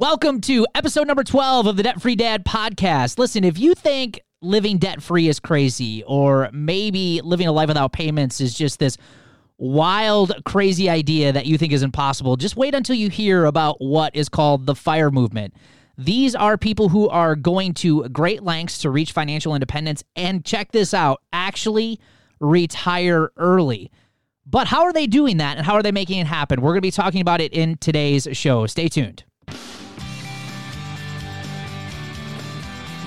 Welcome to episode number 12 of the Debt Free Dad podcast. Listen, if you think living debt free is crazy, or maybe living a life without payments is just this wild, crazy idea that you think is impossible, just wait until you hear about what is called the FIRE movement. These are people who are going to great lengths to reach financial independence and check this out actually retire early. But how are they doing that and how are they making it happen? We're going to be talking about it in today's show. Stay tuned.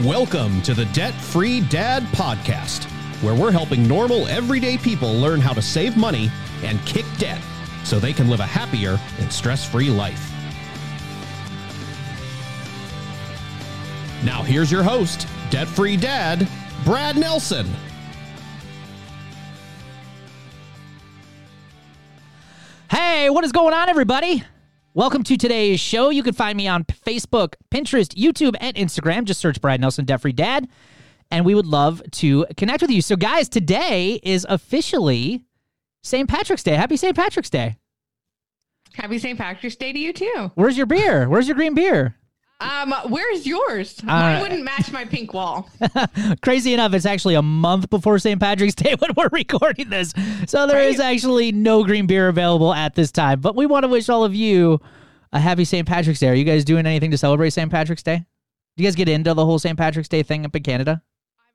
Welcome to the Debt Free Dad Podcast, where we're helping normal, everyday people learn how to save money and kick debt so they can live a happier and stress free life. Now, here's your host, Debt Free Dad, Brad Nelson. Hey, what is going on, everybody? Welcome to today's show. You can find me on Facebook, Pinterest, YouTube, and Instagram. Just search Brad Nelson, Debt Free Dad, and we would love to connect with you. So, guys, today is officially St. Patrick's Day. Happy St. Patrick's Day. Happy St. Patrick's Day to you too. Where's your beer? Where's your green beer? Um, where's yours? Mine wouldn't match my pink wall. Crazy enough, it's actually a month before St. Patrick's Day when we're recording this. So there is Right. actually no green beer available at this time. But we want to wish all of you a happy St. Patrick's Day. Are you guys doing anything to celebrate St. Patrick's Day? Do you guys get into the whole St. Patrick's Day thing up in Canada?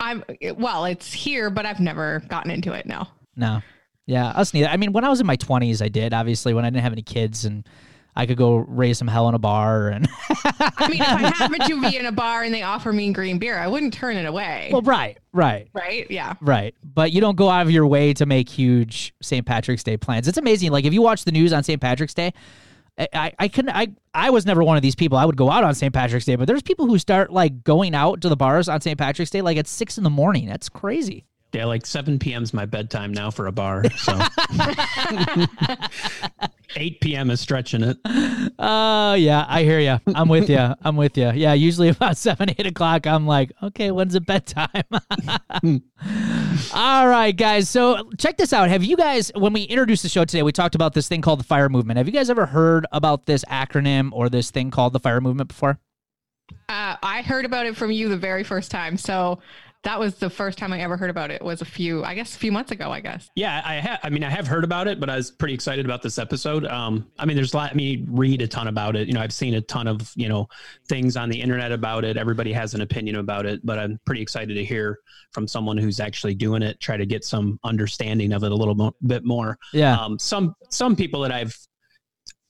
I'm well, it's here, but I've never gotten into it. No. No. Yeah, us neither. I mean, when I was in my 20s, I did, obviously, when I didn't have any kids and I could go raise some hell in a bar. And, I mean, if I happen to be in a bar and they offer me green beer, I wouldn't turn it away. well, right, right. right? Yeah. Right. But you don't go out of your way to make huge St. Patrick's Day plans. It's amazing. Like if you watch the news on St. Patrick's Day, I, I, I couldn't I I was never one of these people. I would go out on St. Patrick's Day, but there's people who start like going out to the bars on St. Patrick's Day like at six in the morning. That's crazy. Yeah, like 7 p.m. is my bedtime now for a bar. So 8 p.m. is stretching it. Oh yeah, I hear you. I'm with you. I'm with you. Yeah, usually about seven, eight o'clock. I'm like, okay, when's it bedtime? All right, guys. So check this out. Have you guys, when we introduced the show today, we talked about this thing called the Fire Movement. Have you guys ever heard about this acronym or this thing called the Fire Movement before? Uh, I heard about it from you the very first time. So that was the first time I ever heard about it. Was a few, I guess, a few months ago. I guess. Yeah, I have. I mean, I have heard about it, but I was pretty excited about this episode. Um, I mean, there's a lot. I mean, read a ton about it. You know, I've seen a ton of you know things on the internet about it. Everybody has an opinion about it, but I'm pretty excited to hear from someone who's actually doing it. Try to get some understanding of it a little mo- bit more. Yeah. Um, some some people that I've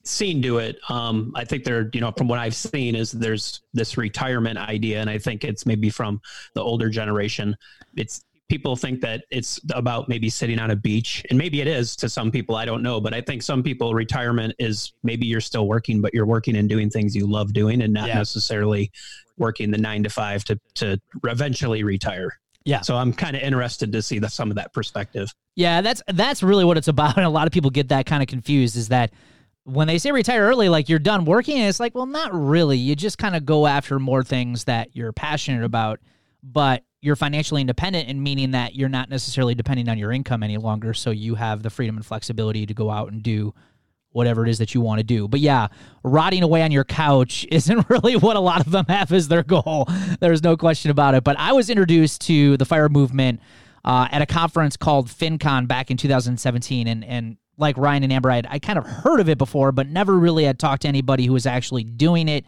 seen do it, um, I think they're you know from what I've seen is there's this retirement idea, and I think it's maybe from the older generation. It's people think that it's about maybe sitting on a beach, and maybe it is to some people. I don't know, but I think some people retirement is maybe you're still working, but you're working and doing things you love doing, and not Yeah. necessarily working the nine to five to to eventually retire. Yeah. So I'm kind of interested to see the, some of that perspective. Yeah, that's that's really what it's about. And a lot of people get that kind of confused is that when they say retire early, like you're done working, it's like, well, not really. You just kind of go after more things that you're passionate about, but you're financially independent and meaning that you're not necessarily depending on your income any longer. So you have the freedom and flexibility to go out and do whatever it is that you want to do. But yeah, rotting away on your couch isn't really what a lot of them have as their goal. There's no question about it. But I was introduced to the fire movement uh, at a conference called FinCon back in 2017, and and like Ryan and Amber, I, had, I kind of heard of it before, but never really had talked to anybody who was actually doing it.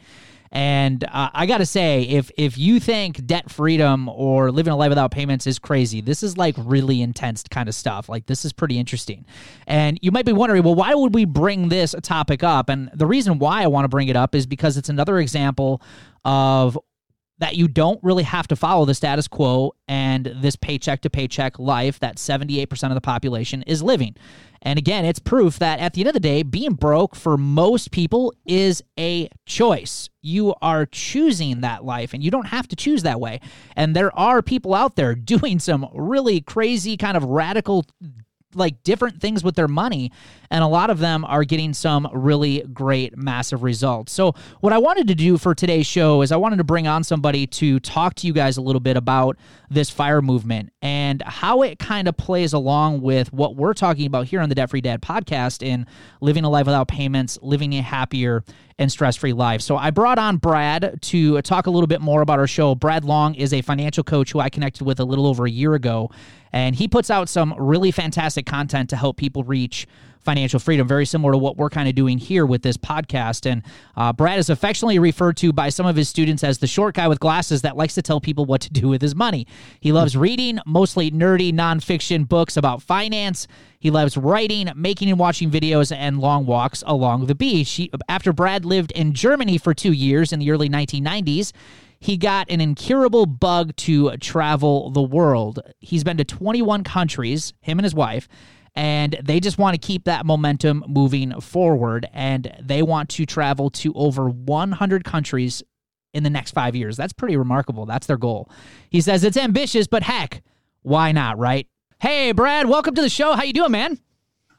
And uh, I gotta say, if if you think debt freedom or living a life without payments is crazy, this is like really intense kind of stuff. Like this is pretty interesting. And you might be wondering, well, why would we bring this topic up? And the reason why I want to bring it up is because it's another example of that you don't really have to follow the status quo and this paycheck to paycheck life that 78% of the population is living. And again, it's proof that at the end of the day, being broke for most people is a choice. You are choosing that life and you don't have to choose that way. And there are people out there doing some really crazy, kind of radical like different things with their money and a lot of them are getting some really great massive results. So what i wanted to do for today's show is i wanted to bring on somebody to talk to you guys a little bit about this fire movement and how it kind of plays along with what we're talking about here on the debt free dad podcast in living a life without payments living a happier and stress free life. So I brought on Brad to talk a little bit more about our show. Brad Long is a financial coach who I connected with a little over a year ago, and he puts out some really fantastic content to help people reach financial freedom, very similar to what we're kind of doing here with this podcast. And uh, Brad is affectionately referred to by some of his students as the short guy with glasses that likes to tell people what to do with his money. He loves reading mostly nerdy nonfiction books about finance. He loves writing, making and watching videos, and long walks along the beach. He, after Brad lived in Germany for two years in the early 1990s, he got an incurable bug to travel the world. He's been to 21 countries, him and his wife, and they just want to keep that momentum moving forward. And they want to travel to over 100 countries in the next five years. That's pretty remarkable. That's their goal. He says it's ambitious, but heck, why not, right? Hey, Brad, welcome to the show. How you doing, man?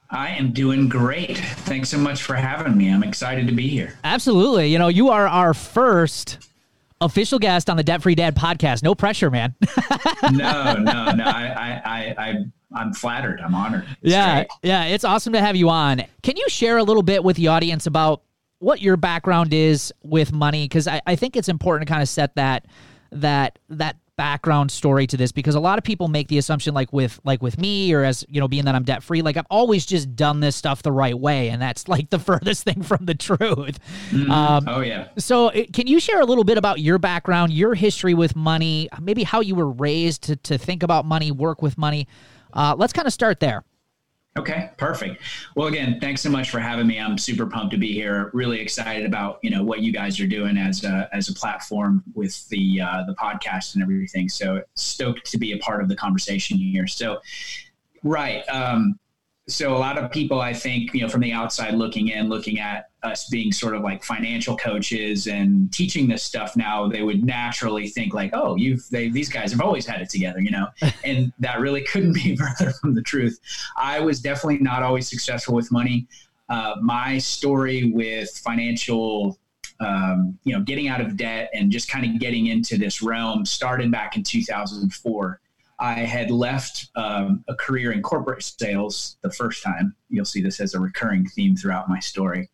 I am doing great. Thanks so much for having me. I'm excited to be here. Absolutely. You know, you are our first official guest on the Debt Free Dad podcast. No pressure, man. no, no, no. I, I, I, I'm flattered. I'm honored. It's yeah, great. yeah. It's awesome to have you on. Can you share a little bit with the audience about what your background is with money? Because I, I think it's important to kind of set that that that background story to this because a lot of people make the assumption like with like with me or as you know being that I'm debt free like I've always just done this stuff the right way and that's like the furthest thing from the truth. Mm-hmm. Um, oh yeah. So can you share a little bit about your background, your history with money, maybe how you were raised to to think about money, work with money? Uh, let's kind of start there. Okay, perfect. Well, again, thanks so much for having me. I'm super pumped to be here. Really excited about you know what you guys are doing as a, as a platform with the uh, the podcast and everything. So stoked to be a part of the conversation here. So, right. Um, so a lot of people, I think, you know, from the outside looking in, looking at us being sort of like financial coaches and teaching this stuff now, they would naturally think like, oh, you've they, these guys have always had it together, you know, and that really couldn't be further from the truth. I was definitely not always successful with money. Uh, my story with financial um, you know, getting out of debt and just kind of getting into this realm started back in 2004. I had left um, a career in corporate sales the first time. You'll see this as a recurring theme throughout my story.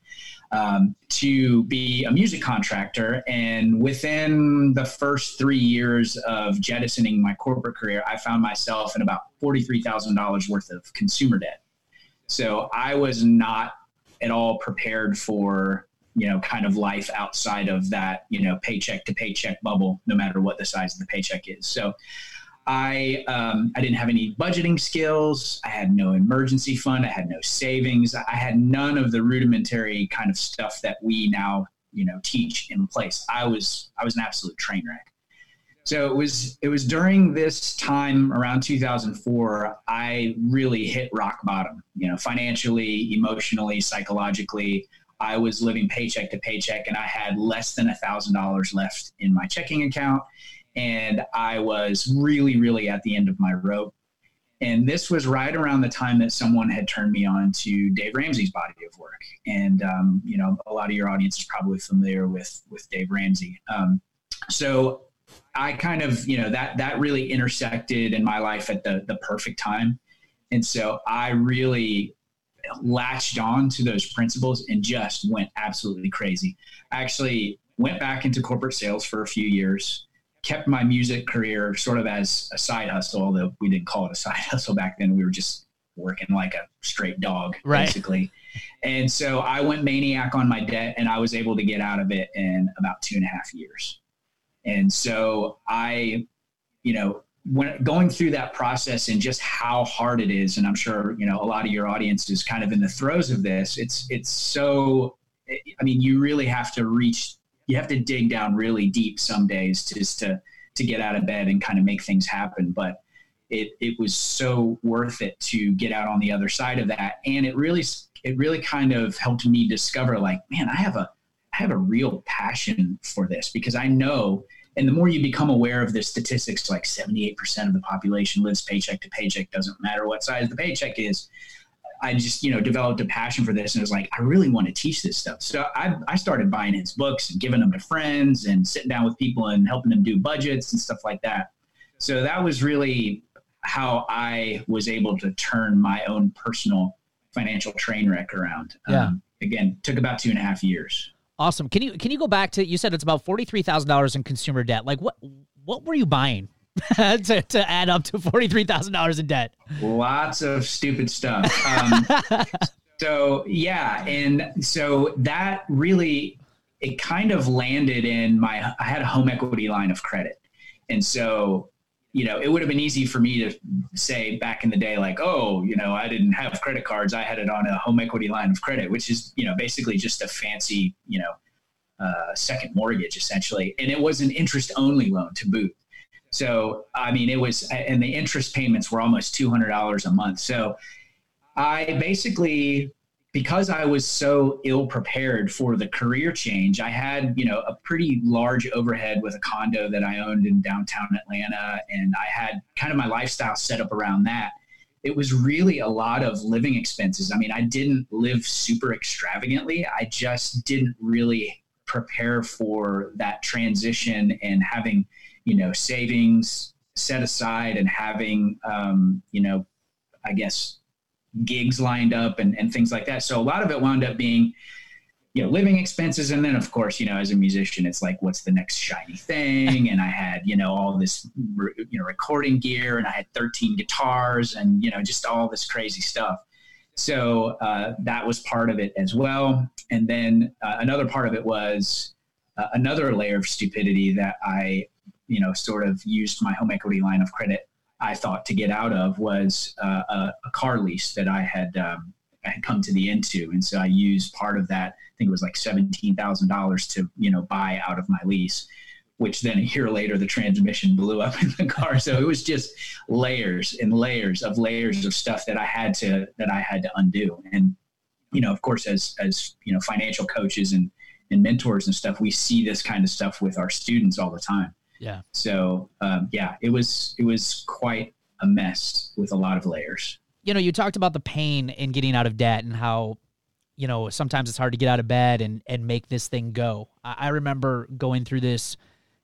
Um, to be a music contractor. And within the first three years of jettisoning my corporate career, I found myself in about $43,000 worth of consumer debt. So I was not at all prepared for you know kind of life outside of that you know paycheck to paycheck bubble no matter what the size of the paycheck is so I um, I didn't have any budgeting skills. I had no emergency fund. I had no savings. I had none of the rudimentary kind of stuff that we now you know teach in place. I was I was an absolute train wreck. So it was it was during this time around 2004 I really hit rock bottom. You know, financially, emotionally, psychologically. I was living paycheck to paycheck, and I had less than a thousand dollars left in my checking account and I was really, really at the end of my rope. And this was right around the time that someone had turned me on to Dave Ramsey's body of work. And um, you know, a lot of your audience is probably familiar with with Dave Ramsey. Um, so I kind of, you know, that that really intersected in my life at the the perfect time. And so I really latched on to those principles and just went absolutely crazy. I actually went back into corporate sales for a few years kept my music career sort of as a side hustle, although we didn't call it a side hustle back then. We were just working like a straight dog, right. basically. And so I went maniac on my debt and I was able to get out of it in about two and a half years. And so I, you know, when going through that process and just how hard it is, and I'm sure, you know, a lot of your audience is kind of in the throes of this. It's, it's so, I mean, you really have to reach you have to dig down really deep some days just to to get out of bed and kind of make things happen. But it it was so worth it to get out on the other side of that, and it really it really kind of helped me discover like, man, I have a I have a real passion for this because I know. And the more you become aware of the statistics, like 78% of the population lives paycheck to paycheck, doesn't matter what size the paycheck is. I just, you know, developed a passion for this and was like, I really want to teach this stuff. So I, I started buying his books and giving them to friends and sitting down with people and helping them do budgets and stuff like that. So that was really how I was able to turn my own personal financial train wreck around. Yeah. Um, again, took about two and a half years. Awesome. Can you can you go back to you said it's about forty three thousand dollars in consumer debt. Like what what were you buying to, to add up to forty three thousand dollars in debt? Lots of stupid stuff. Um, so yeah, and so that really it kind of landed in my I had a home equity line of credit, and so you know, it would have been easy for me to say back in the day, like, oh, you know, I didn't have credit cards. I had it on a home equity line of credit, which is, you know, basically just a fancy, you know, uh, second mortgage essentially. And it was an interest only loan to boot. So, I mean, it was, and the interest payments were almost $200 a month. So I basically because I was so ill prepared for the career change, I had, you know, a pretty large overhead with a condo that I owned in downtown Atlanta. And I had kind of my lifestyle set up around that. It was really a lot of living expenses. I mean, I didn't live super extravagantly. I just didn't really prepare for that transition and having, you know, savings set aside and having, um, you know, I guess gigs lined up and, and things like that. So a lot of it wound up being, you know, living expenses. And then of course, you know, as a musician, it's like, what's the next shiny thing? And I had, you know, all this, you know, recording gear and I had 13 guitars and, you know, just all this crazy stuff. So uh, that was part of it as well. And then uh, another part of it was uh, another layer of stupidity that I, you know, sort of used my home equity line of credit I thought to get out of was uh, a, a, car lease that I had um, I had come to the end to, and so I used part of that. I think it was like seventeen thousand dollars to you know buy out of my lease, which then a year later the transmission blew up in the car. So it was just layers and layers of layers of stuff that I had to that I had to undo. And you know, of course, as as you know, financial coaches and and mentors and stuff, we see this kind of stuff with our students all the time. Yeah. So um, yeah, it was it was quite a mess with a lot of layers. You know, you talked about the pain in getting out of debt and how you know sometimes it's hard to get out of bed and and make this thing go. I, I remember going through this,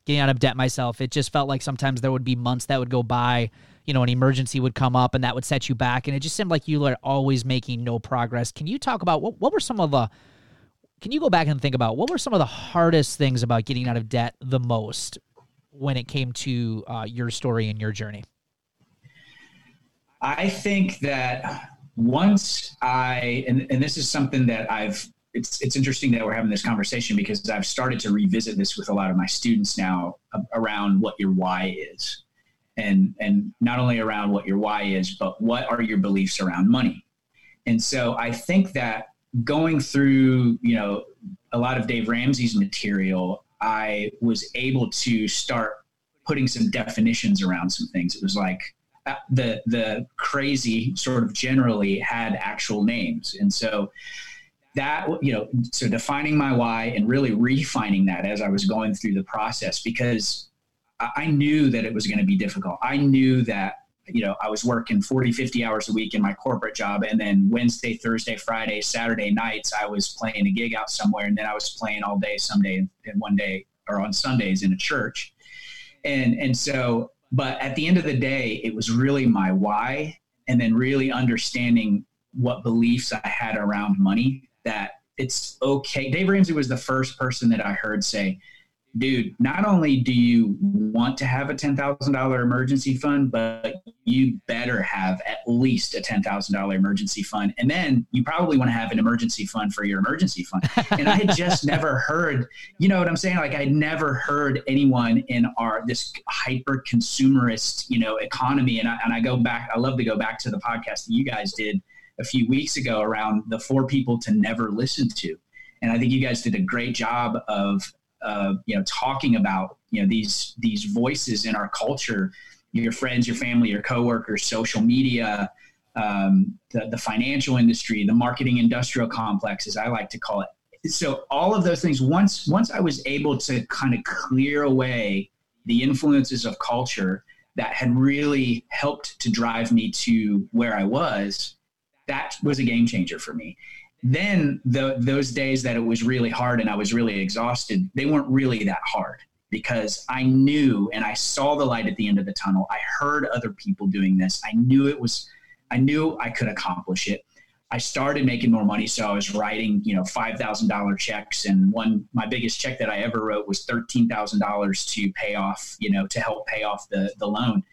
getting out of debt myself. It just felt like sometimes there would be months that would go by. You know, an emergency would come up and that would set you back, and it just seemed like you were always making no progress. Can you talk about what what were some of the can you go back and think about what were some of the hardest things about getting out of debt the most when it came to uh, your story and your journey? I think that once I, and, and this is something that I've, it's, it's interesting that we're having this conversation because I've started to revisit this with a lot of my students now around what your why is. And, and not only around what your why is, but what are your beliefs around money? And so I think that going through, you know, a lot of Dave Ramsey's material I was able to start putting some definitions around some things. It was like uh, the the crazy sort of generally had actual names, and so that you know so defining my why and really refining that as I was going through the process because I knew that it was going to be difficult. I knew that you know, I was working 40, 50 hours a week in my corporate job. And then Wednesday, Thursday, Friday, Saturday nights, I was playing a gig out somewhere. And then I was playing all day, someday, and one day or on Sundays in a church. And, and so, but at the end of the day, it was really my why. And then really understanding what beliefs I had around money that it's okay. Dave Ramsey was the first person that I heard say, dude, not only do you want to have a $10,000 emergency fund, but you better have at least a $10,000 emergency fund. And then you probably want to have an emergency fund for your emergency fund. And I had just never heard, you know what I'm saying? Like I never heard anyone in our, this hyper consumerist, you know, economy. And I, and I go back, I love to go back to the podcast that you guys did a few weeks ago around the four people to never listen to. And I think you guys did a great job of uh, you know talking about you know these these voices in our culture your friends your family your coworkers social media um, the, the financial industry the marketing industrial complex as i like to call it. So all of those things once once i was able to kind of clear away the influences of culture that had really helped to drive me to where i was that was a game changer for me. Then the, those days that it was really hard and I was really exhausted, they weren't really that hard because I knew and I saw the light at the end of the tunnel. I heard other people doing this. I knew it was, I knew I could accomplish it. I started making more money. So I was writing, you know, $5,000 checks. And one, my biggest check that I ever wrote was $13,000 to pay off, you know, to help pay off the, the loan.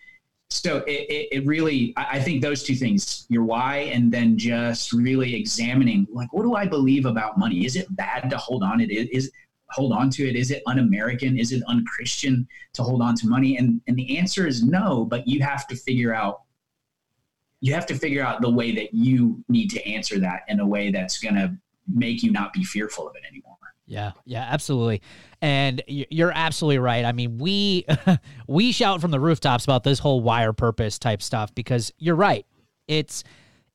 So it, it, it really, I think those two things, your why, and then just really examining, like, what do I believe about money? Is it bad to hold on? It is, hold on to it? Is it un-American? Is it unchristian to hold on to money? And and the answer is no. But you have to figure out you have to figure out the way that you need to answer that in a way that's going to make you not be fearful of it anymore. Yeah, yeah, absolutely. And you're absolutely right. I mean, we we shout from the rooftops about this whole wire purpose type stuff because you're right. It's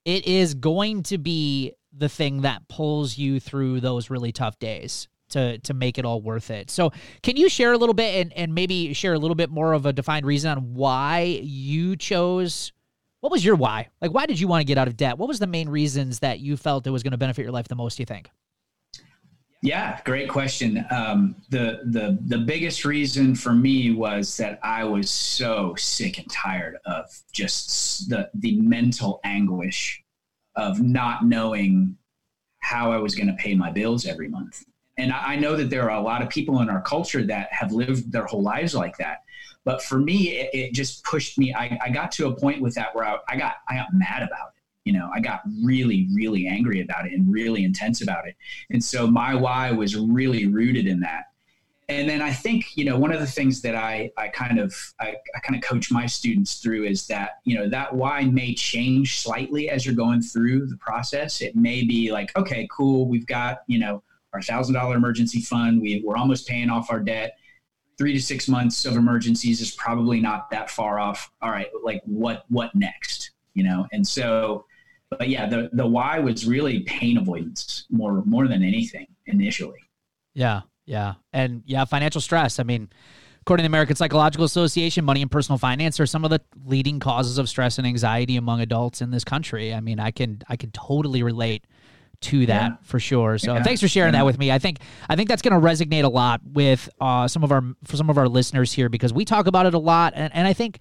it is going to be the thing that pulls you through those really tough days to to make it all worth it. So, can you share a little bit and and maybe share a little bit more of a defined reason on why you chose what was your why? Like, why did you want to get out of debt? What was the main reasons that you felt it was going to benefit your life the most? You think? Yeah, great question. Um, the the the biggest reason for me was that I was so sick and tired of just the the mental anguish of not knowing how I was going to pay my bills every month. And I, know that there are a lot of people in our culture that have lived their whole lives like that. But for me, it, it just pushed me. I, I, got to a point with that where I, I got I got mad about it. You know, I got really, really angry about it and really intense about it. And so my why was really rooted in that. And then I think, you know, one of the things that I, I kind of I, I kind of coach my students through is that, you know, that why may change slightly as you're going through the process. It may be like, okay, cool, we've got, you know, our thousand dollar emergency fund. We, we're almost paying off our debt three to six months of emergencies is probably not that far off. All right, like what what next? You know, and so, but yeah, the the why was really pain avoidance more more than anything initially. Yeah, yeah, and yeah, financial stress. I mean. According to the American Psychological Association, money and personal finance are some of the leading causes of stress and anxiety among adults in this country. I mean, I can I can totally relate to that yeah. for sure. So yeah. thanks for sharing yeah. that with me. I think I think that's going to resonate a lot with uh, some of our for some of our listeners here because we talk about it a lot, and, and I think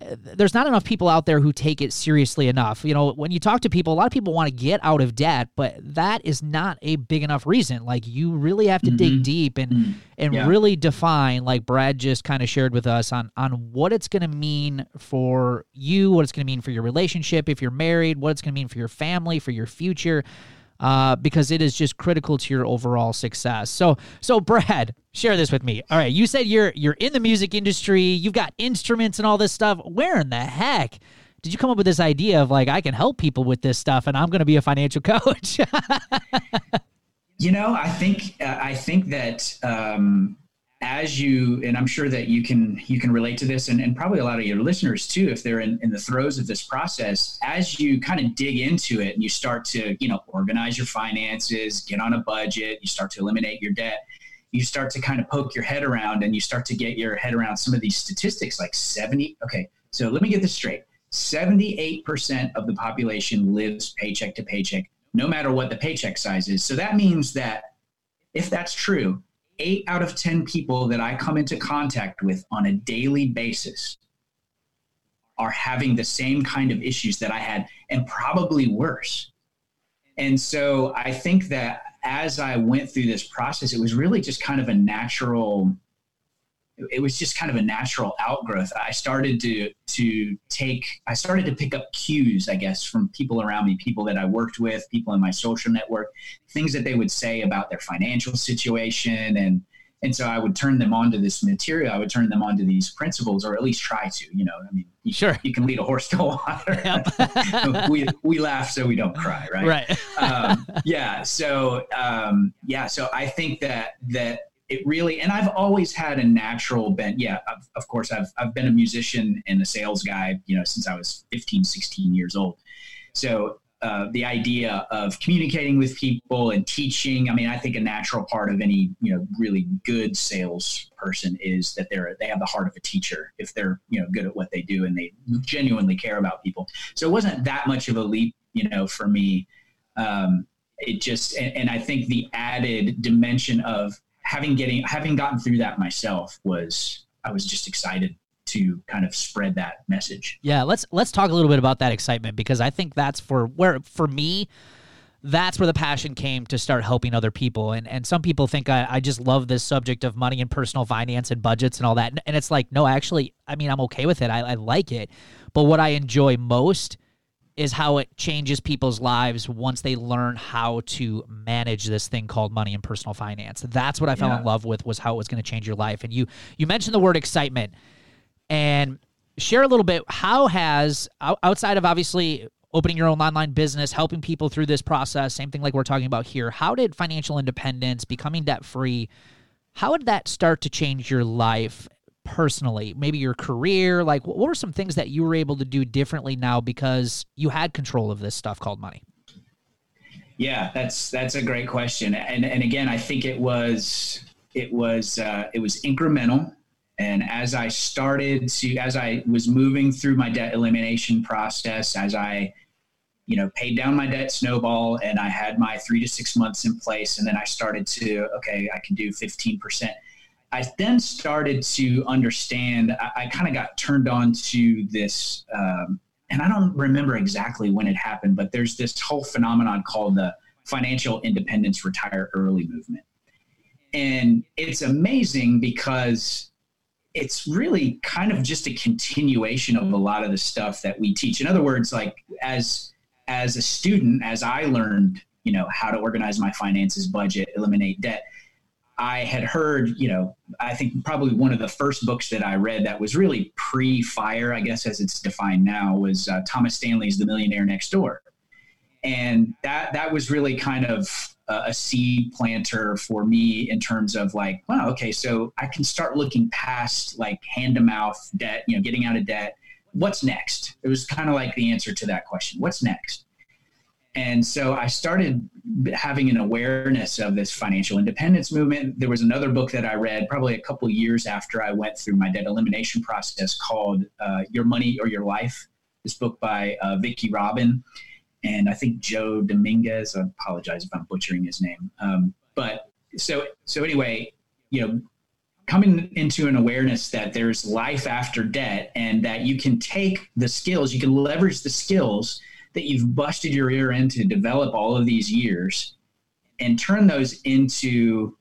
uh, there's not enough people out there who take it seriously enough. You know, when you talk to people, a lot of people want to get out of debt, but that is not a big enough reason. Like you really have to mm-hmm. dig deep and mm-hmm. and yeah. really define, like Brad just kind of shared with us on on what it's going to mean for you, what it's going to mean for your relationship if you're married, what it's going to mean for your family, for your future uh, because it is just critical to your overall success. So, so Brad, share this with me. All right, you said you're you're in the music industry, you've got instruments and all this stuff. Where in the heck did you come up with this idea of like I can help people with this stuff, and I'm going to be a financial coach? you know, I think uh, I think that. Um, as you and i'm sure that you can you can relate to this and, and probably a lot of your listeners too if they're in, in the throes of this process as you kind of dig into it and you start to you know organize your finances get on a budget you start to eliminate your debt you start to kind of poke your head around and you start to get your head around some of these statistics like 70 okay so let me get this straight. 78% of the population lives paycheck to paycheck no matter what the paycheck size is. So that means that if that's true eight out of 10 people that I come into contact with on a daily basis are having the same kind of issues that I had and probably worse. And so I think that as I went through this process, it was really just kind of a natural it was just kind of a natural outgrowth. I started to to take I started to pick up cues, I guess, from people around me, people that I worked with, people in my social network, things that they would say about their financial situation and and so I would turn them onto this material. I would turn them onto these principles, or at least try to. You know, I mean, you, sure, you can lead a horse to water. Yep. we we laugh so we don't cry, right? Right. um, yeah. So um, yeah. So I think that that it really and i've always had a natural bent yeah of, of, course i've i've been a musician and a sales guy you know since i was 15 16 years old. So uh, the idea of communicating with people and teaching i mean i think a natural part of any you know really good sales person is that they're they have the heart of a teacher if they're you know good at what they do and they genuinely care about people. So it wasn't that much of a leap you know for me. Um, it just and, and i think the added dimension of having getting having gotten through that myself was I was just excited to kind of spread that message. Yeah, let's let's talk a little bit about that excitement because I think that's for where for me that's where the passion came to start helping other people. And and some people think I, I just love this subject of money and personal finance and budgets and all that. And it's like, no, actually, I mean, I'm okay with it. I, I like it. But what I enjoy most is how it changes people's lives once they learn how to manage this thing called money and personal finance. That's what I fell Yeah. in love with was how it was going to change your life. And you you mentioned the word excitement and share a little bit how has outside of obviously opening your own online business, helping people through this process, same thing like we're talking about here. How did financial independence, becoming debt free, how did that start to change your life personally? Maybe your career? Like, what were some things that you were able to do differently now because you had control of this stuff called money? Yeah, that's that's a great question, and and again, I think it was it was uh, it was incremental, and as I started to as I was moving through my debt elimination process, as I you know paid down my debt snowball, and I had my three to six months in place, and then I started to okay, I can do fifteen percent. I then started to understand. I, I kind of got turned on to this. Um, and I don't remember exactly when it happened, but there's this whole phenomenon called the financial independence retire early movement. And it's amazing because it's really kind of just a continuation of a lot of the stuff that we teach. In other words, like as as a student, as I learned, you know, how to organize my finances, budget, eliminate debt, I had heard, you know, I think probably one of the first books that I read that was really pre fire, I guess, as it's defined now, was uh, Thomas Stanley's The Millionaire Next Door. And that, that was really kind of a, a seed planter for me in terms of like, wow, okay, so I can start looking past like hand to mouth debt, you know, getting out of debt. What's next? It was kind of like the answer to that question. What's next? And so I started having an awareness of this financial independence movement. There was another book that I read probably a couple years after I went through my debt elimination process called uh, Your Money or Your Life. This book by uh, Vicki Robin and I think Joe Dominguez. I apologize if I'm butchering his name. Um, but so so anyway, you know, coming into an awareness that there's life after debt and that you can take the skills, you can leverage the skills that you've busted your ear in to develop all of these years and turn those into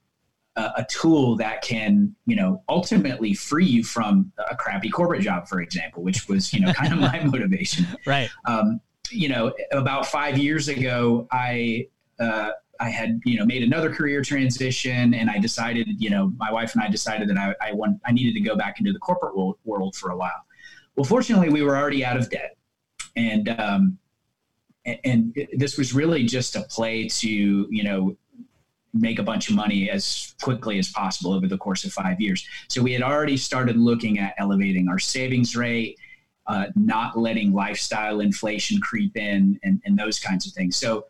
a, a tool that can, you know, ultimately free you from a crappy corporate job, for example, which was, you know, kind of my motivation. Right. Um, you know, about five years ago, I, uh, I had, you know, made another career transition and I decided, you know, my wife and I decided that I, I want, I needed to go back into the corporate world, world for a while. Well, fortunately we were already out of debt and, um, and, this was really just a play to, you know, make a bunch of money as quickly as possible over the course of five years. So we had already started looking at elevating our savings rate, uh, not letting lifestyle inflation creep in, and, and those kinds of things. So,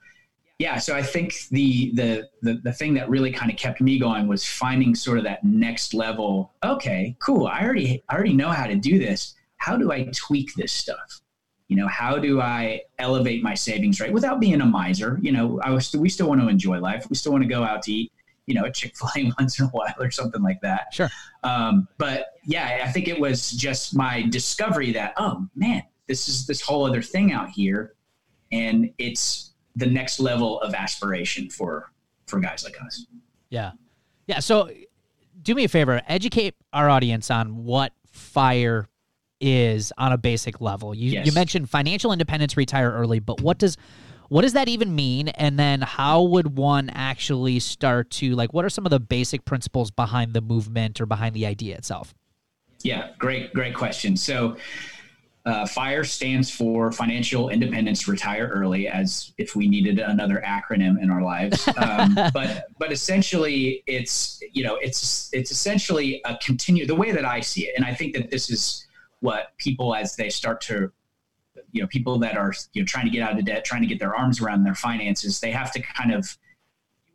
yeah, so I think the the the, the thing that really kind of kept me going was finding sort of that next level. Okay, cool. I already I already know how to do this. How do I tweak this stuff? You know, how do I elevate my savings rate without being a miser? You know, I was we still want to enjoy life. We still want to go out to eat. You know, at Chick Fil A once in a while or something like that. Sure. Um, but yeah, I think it was just my discovery that oh man, this is this whole other thing out here, and it's the next level of aspiration for for guys like us. Yeah. Yeah. So do me a favor, educate our audience on what fire is on a basic level. You Yes. you mentioned financial independence retire early, but what does what does that even mean? And then how would one actually start to like what are some of the basic principles behind the movement or behind the idea itself? Yeah, great, great question. So, uh, FIRE stands for Financial Independence Retire Early, as if we needed another acronym in our lives. Um, but but essentially, it's you know it's it's essentially a continue the way that I see it, and I think that this is what people as they start to you know people that are you know trying to get out of debt, trying to get their arms around their finances, they have to kind of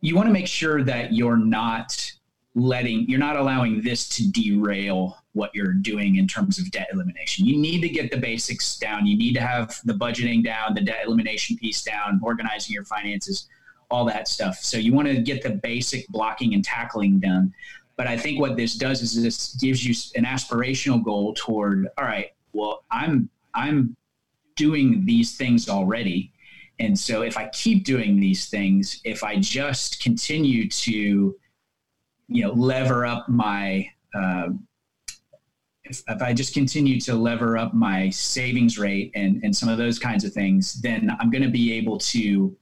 you want to make sure that you're not letting you're not allowing this to derail what you're doing in terms of debt elimination. You need to get the basics down. You need to have the budgeting down, the debt elimination piece down, organizing your finances, all that stuff. So you want to get the basic blocking and tackling done. But I think what this does is this gives you an aspirational goal toward, all right, well, I'm I'm doing these things already. And so if I keep doing these things, if I just continue to, you know, lever up my uh, if, if, I just continue to lever up my savings rate and, and some of those kinds of things, then I'm going to be able to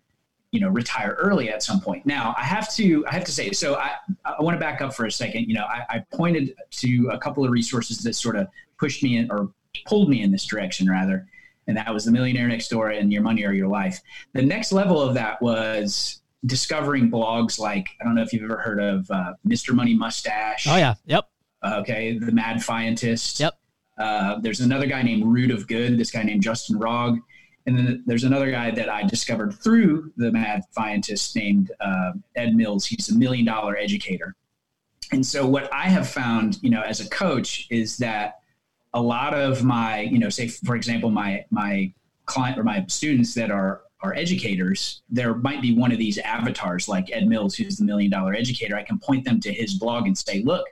you know retire early at some point. Now i have to i have to say so i i want to back up for a second. You know I, I, pointed to a couple of resources that sort of pushed me in or pulled me in this direction rather and that was the millionaire next door and your money or your life. The next level of that was discovering blogs like i don't know if you've ever heard of uh, mr money mustache. Oh yeah. Yep. Okay the Mad Fientist. Yep. Uh, there's another guy named root of good. This guy named justin rogg and then there's another guy that I discovered through the Mad Fientist named uh, Ed Mills. He's a million dollar educator. And so what I have found, you know, as a coach is that a lot of my, you know, say for example, my my client or my students that are are educators, there might be one of these avatars like Ed Mills, who's the million dollar educator. I can point them to his blog and say, look,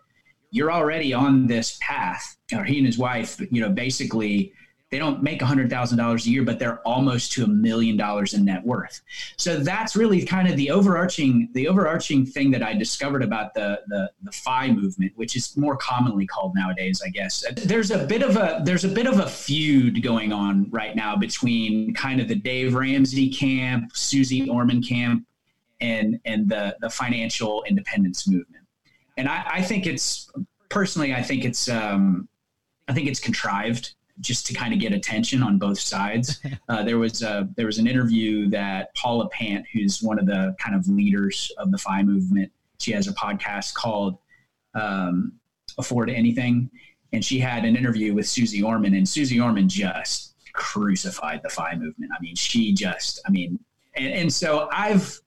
you're already on this path. Or he and his wife, you know, basically they don't make $100,000 a year, but they're almost to a million dollars in net worth. So that's really kind of the overarching the overarching thing that I discovered about the the the FI movement, which is more commonly called nowadays, I guess. There's a bit of a there's a bit of a feud going on right now between kind of the Dave Ramsey camp, Suze Orman camp, and and the the financial independence movement. And I, I think it's personally, I think it's um, I think it's contrived just to kind of get attention on both sides. Uh, there was a, there was an interview that Paula Pant, who's one of the kind of leaders of the FI movement, she has a podcast called um, Afford Anything, and she had an interview with Suze Orman, and Suze Orman just crucified the FI movement. I mean, she just, I mean, and, and so I've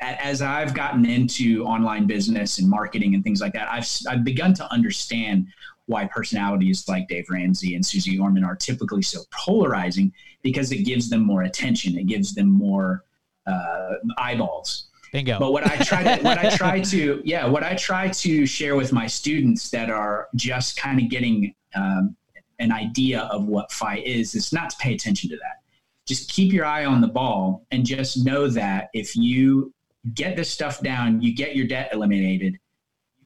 as I've gotten into online business and marketing and things like that, I've I've begun to understand why personalities like Dave Ramsey and Suze Orman are typically so polarizing because it gives them more attention, it gives them more uh, eyeballs. Bingo. But what I try to, what I try to, yeah, what I try to share with my students that are just kind of getting um, an idea of what FI is, is not to pay attention to that. Just keep your eye on the ball and just know that if you get this stuff down, you get your debt eliminated,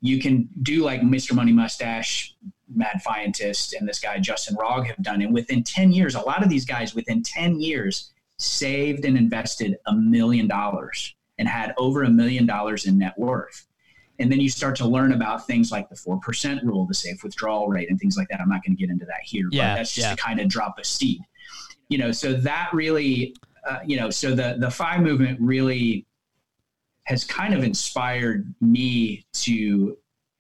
you can do like Mr. Money Mustache, Mad Fientist, and this guy Justin Rogg have done. And within 10 years, a lot of these guys within 10 years saved and invested a million dollars and had over a million dollars in net worth. And then you start to learn about things like the 4% rule, the safe withdrawal rate, and things like that. I'm not going to get into that here, yeah, but that's just yeah. to kind of drop a seed. You know, so that really, uh, you know, so the, the FI movement really has kind of inspired me to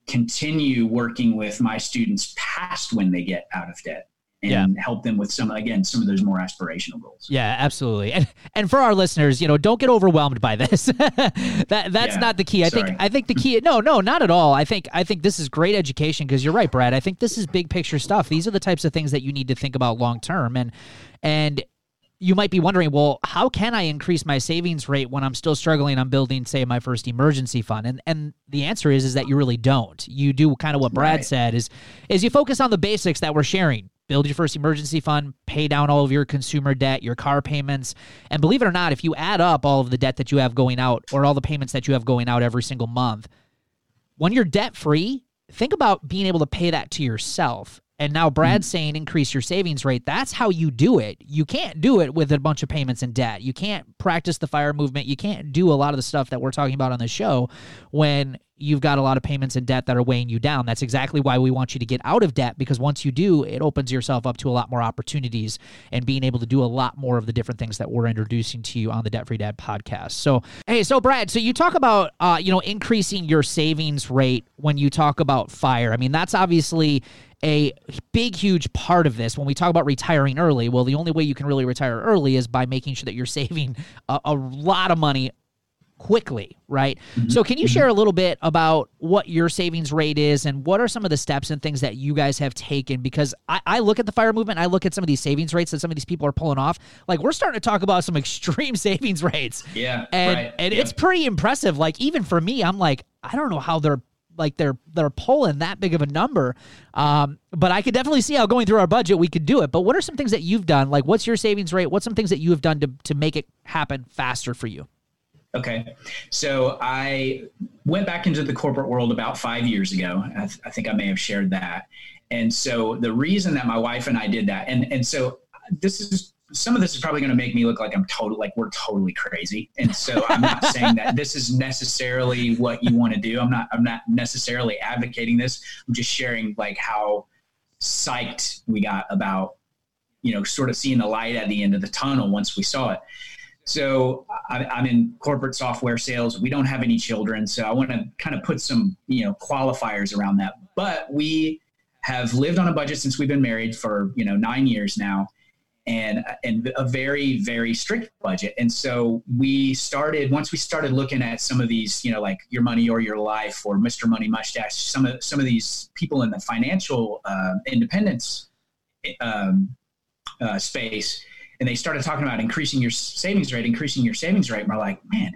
continue working with my students past when they get out of debt and yeah. help them with some again some of those more aspirational goals. Yeah, absolutely. And and for our listeners, you know, don't get overwhelmed by this. that that's yeah, not the key. I sorry. think I think the key no, no, not at all. I think I think this is great education because you're right, Brad. I think this is big picture stuff. These are the types of things that you need to think about long term and and you might be wondering, well, how can I increase my savings rate when I'm still struggling on building, say, my first emergency fund? And and the answer is is that you really don't. You do kind of what Brad right. said is is you focus on the basics that we're sharing. Build your first emergency fund, pay down all of your consumer debt, your car payments, and believe it or not, if you add up all of the debt that you have going out or all the payments that you have going out every single month, when you're debt free, think about being able to pay that to yourself and now Brad's mm. saying increase your savings rate. That's how you do it. You can't do it with a bunch of payments and debt. You can't practice the fire movement. You can't do a lot of the stuff that we're talking about on the show when you've got a lot of payments and debt that are weighing you down. That's exactly why we want you to get out of debt because once you do, it opens yourself up to a lot more opportunities and being able to do a lot more of the different things that we're introducing to you on the Debt Free Dad podcast. So, hey, so Brad, so you talk about uh, you know, increasing your savings rate when you talk about fire. I mean, that's obviously a big, huge part of this when we talk about retiring early. Well, the only way you can really retire early is by making sure that you're saving a, a lot of money quickly, right? Mm-hmm. So, can you mm-hmm. share a little bit about what your savings rate is and what are some of the steps and things that you guys have taken? Because I, I, look at the fire movement, I look at some of these savings rates that some of these people are pulling off. Like, we're starting to talk about some extreme savings rates. Yeah. And, right. and yeah. it's pretty impressive. Like, even for me, I'm like, I don't know how they're like they're they're pulling that big of a number. Um, but I could definitely see how going through our budget we could do it. But what are some things that you've done? Like, what's your savings rate? What's some things that you have done to to make it happen faster for you? Okay. So I went back into the corporate world about five years ago. I, th- I, think I may have shared that. And so the reason that my wife and I did that, and, and so this is some of this is probably going to make me look like I'm total, like we're totally crazy. And so I'm not saying that this is necessarily what you want to do. I'm not, I'm not necessarily advocating this. I'm just sharing like how psyched we got about, you know, sort of seeing the light at the end of the tunnel once we saw it. So I'm in corporate software sales. We don't have any children, so I want to kind of put some you know qualifiers around that. But we have lived on a budget since we've been married for you know nine years now, and and a very very strict budget and so we started once we started looking at some of these you know like your money or your life or mr money mustache some of some of these people in the financial uh, independence um, uh, space and they started talking about increasing your savings rate increasing your savings rate and we're like man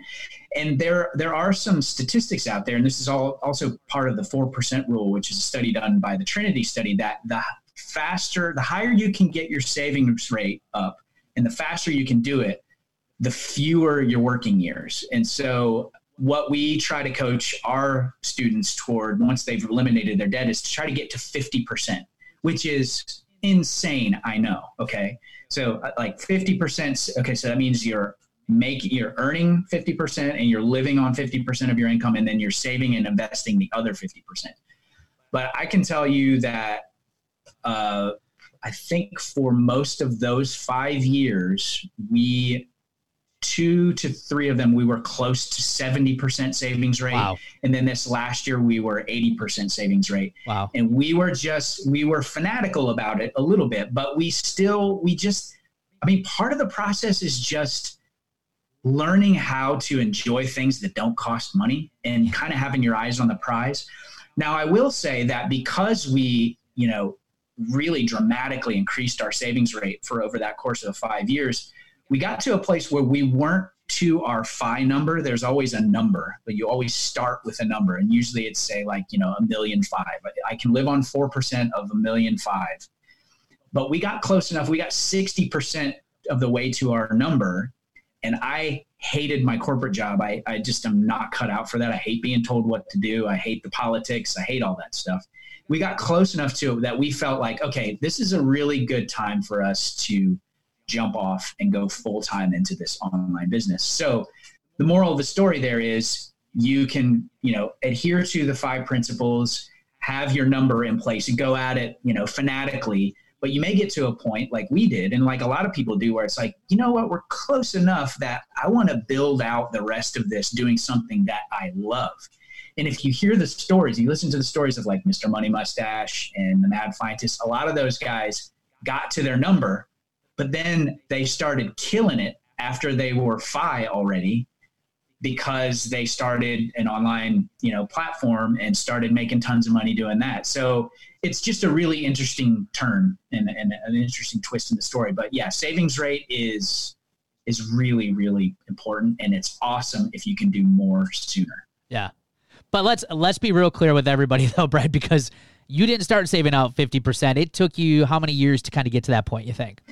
and there there are some statistics out there and this is all also part of the 4% rule which is a study done by the trinity study that the faster, the higher you can get your savings rate up, and the faster you can do it, the fewer your working years. And so, what we try to coach our students toward once they've eliminated their debt is to try to get to 50%, which is insane. I know. Okay. So, uh, like 50%. Okay. So, that means you're making, you're earning 50% and you're living on 50% of your income, and then you're saving and investing the other 50%. But I can tell you that uh, I think for most of those five years, we two to three of them we were close to 70% savings rate. Wow. and then this last year we were 80% savings rate. Wow. And we were just we were fanatical about it a little bit but we still we just i mean part of the process is just learning how to enjoy things that don't cost money and kind of having your eyes on the prize. Now i will say that because we you know really dramatically increased our savings rate for over that course of five years, we got to a place where we weren't to our FI number. There's always a number, but you always start with a number. And usually it's say like, you know, a million five. I can live on 4% of a million five. But we got close enough. We got 60% of the way to our number. And I hated my corporate job. I, I just am not cut out for that. I hate being told what to do. I hate the politics. I hate all that stuff we got close enough to it that we felt like, okay, this is a really good time for us to jump off and go full time into this online business. So the moral of the story there is you can, you know, adhere to the five principles, have your number in place and go at it, you know, fanatically. But you may get to a point like we did, and like a lot of people do, where it's like, you know what, we're close enough that I want to build out the rest of this doing something that I love. And if you hear the stories, you listen to the stories of like Mr. Money Mustache and the Mad Fientist, a lot of those guys got to their number, but then they started killing it after they were FI already because they started an online, you know, platform and started making tons of money doing that. So it's just a really interesting turn and, and an interesting twist in the story. But yeah, savings rate is is really, really important and it's awesome if you can do more sooner. Yeah. But let's let's be real clear with everybody though, Brad, because you didn't start saving out 50%. It took you how many years to kind of get to that point, you think?